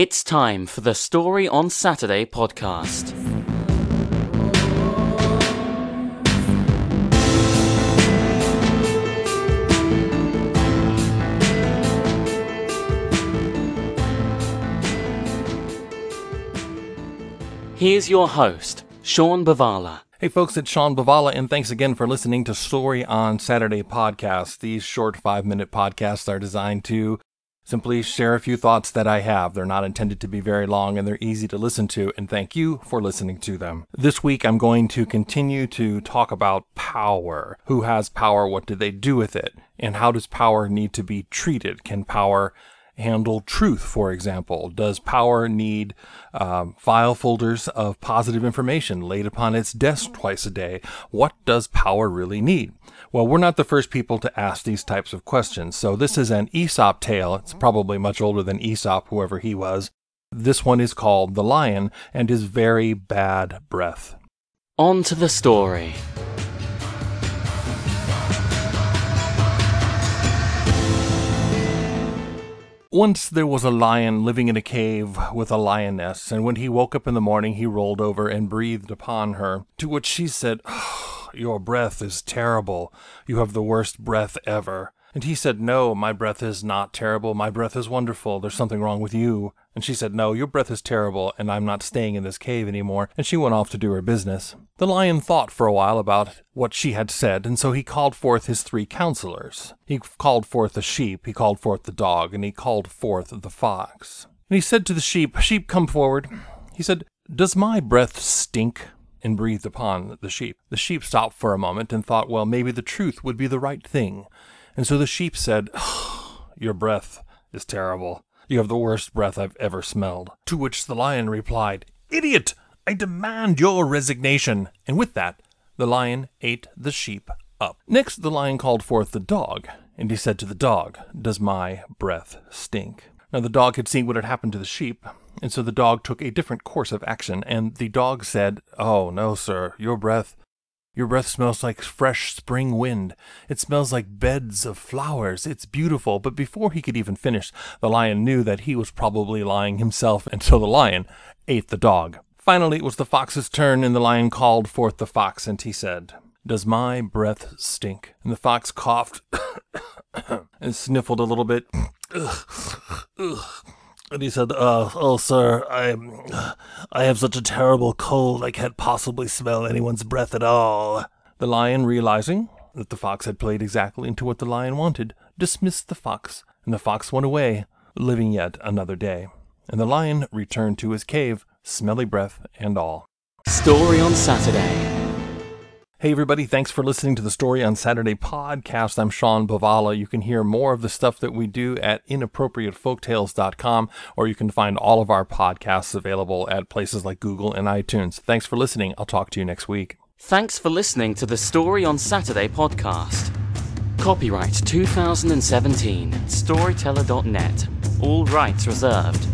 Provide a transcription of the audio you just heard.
It's time for the Story on Saturday podcast. Here's your host, Sean Buvala. Hey folks, it's Sean Buvala, and thanks again for listening to Story on Saturday podcast. These short five minute podcasts are designed to simply share a few thoughts that I have. They're not intended to be very long and they're easy to listen to, and thank you for listening to them. This week I'm going to continue to talk about power. Who has power? What do they do with it? And how does power need to be treated? Can power handle truth, for example? Does power need um, file folders of positive information laid upon its desk twice a day? What does power really need? Well, we're not the first people to ask these types of questions. So this is an Aesop tale. It's probably much older than Aesop, whoever he was. This one is called The Lion and His Very Bad Breath. On to the story. Once there was a lion living in a cave with a lioness, and when he woke up in the morning, he rolled over and breathed upon her. To which she said, oh, Your breath is terrible. You have the worst breath ever. And he said, No, my breath is not terrible. My breath is wonderful. There's something wrong with you. And she said, No, your breath is terrible, and I'm not staying in this cave anymore. And she went off to do her business. The lion thought for a while about what she had said, and so he called forth his three counselors. He called forth the sheep, he called forth the dog, and he called forth the fox. And he said to the sheep, Sheep, come forward. He said, Does my breath stink? And breathed upon the sheep. The sheep stopped for a moment and thought, Well, maybe the truth would be the right thing. And so the sheep said, oh, Your breath is terrible. You have the worst breath I've ever smelled. To which the lion replied, Idiot! I demand your resignation. And with that, the lion ate the sheep up. Next, the lion called forth the dog, and he said to the dog, Does my breath stink? Now, the dog had seen what had happened to the sheep, and so the dog took a different course of action, and the dog said, Oh, no, sir, your breath your breath smells like fresh spring wind. It smells like beds of flowers. It's beautiful. But before he could even finish, the lion knew that he was probably lying himself, and so the lion ate the dog. Finally, it was the fox's turn, and the lion called forth the fox, and he said, Does my breath stink? And the fox coughed and sniffled a little bit. And he said, uh, "Oh, sir, I, I have such a terrible cold, I can't possibly smell anyone's breath at all." The lion, realizing that the fox had played exactly into what the lion wanted, dismissed the fox, and the fox went away, living yet another day. And the lion returned to his cave, smelly breath and all. Story on Saturday. Hey, everybody, thanks for listening to the Story on Saturday podcast. I'm Sean Buvala. You can hear more of the stuff that we do at inappropriatefolktales.com, or you can find all of our podcasts available at places like Google and iTunes. Thanks for listening. I'll talk to you next week. Thanks for listening to the Story on Saturday podcast. Copyright 2017, Storyteller.net. All rights reserved.